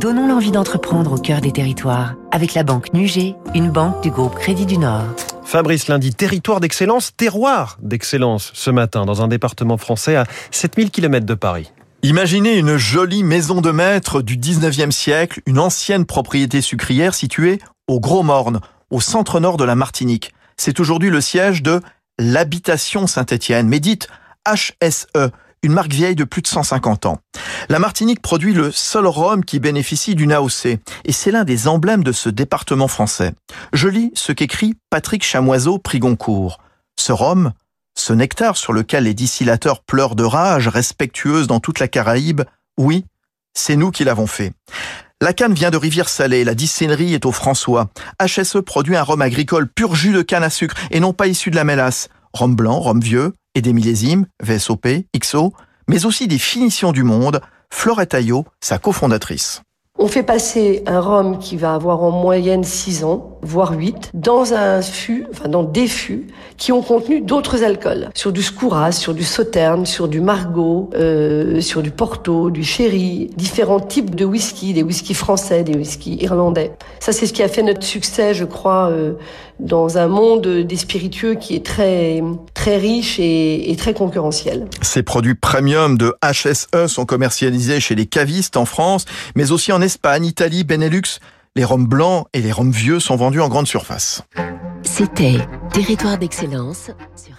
Donnons l'envie d'entreprendre au cœur des territoires avec la banque Nugé, une banque du groupe Crédit du Nord. Fabrice Lundi, territoire d'excellence, terroir d'excellence ce matin dans un département français à 7000 km de Paris. Imaginez une jolie maison de maître du 19e siècle, une ancienne propriété sucrière située au Gros Morne, au centre-nord de la Martinique. C'est aujourd'hui le siège de l'Habitation Saint-Étienne, mais dites HSE, une marque vieille de plus de 150 ans. La Martinique produit le seul rhum qui bénéficie d'une AOC, et c'est l'un des emblèmes de ce département français. Je lis ce qu'écrit Patrick Chamoiseau Prigoncourt. Ce rhum, ce nectar sur lequel les distillateurs pleurent de rage, respectueuse dans toute la Caraïbe, oui, c'est nous qui l'avons fait. La canne vient de Rivière-Salée, la distillerie est au François. HSE produit un rhum agricole pur jus de canne à sucre et non pas issu de la mélasse. Rhum blanc, rhum vieux et des millésimes, VSOP, XO, mais aussi des finitions du monde, Florette Ayot, sa cofondatrice. On fait passer un rhum qui va avoir en moyenne 6 ans, voire 8, dans un fût, enfin dans des fûts, qui ont contenu d'autres alcools. Sur du Scouras, sur du Sauterne, sur du Margaux, euh, sur du Porto, du Sherry, différents types de whisky, des whiskies français, des whiskies irlandais. Ça, c'est ce qui a fait notre succès, je crois, euh, dans un monde des spiritueux qui est très, très riche et, et très concurrentiel. Ces produits premium de HSE sont commercialisés chez les cavistes en France, mais aussi en Espagne, Italie, Benelux. Les rhums blancs et les rhums vieux sont vendus en grande surface. C'était Territoire d'excellence sur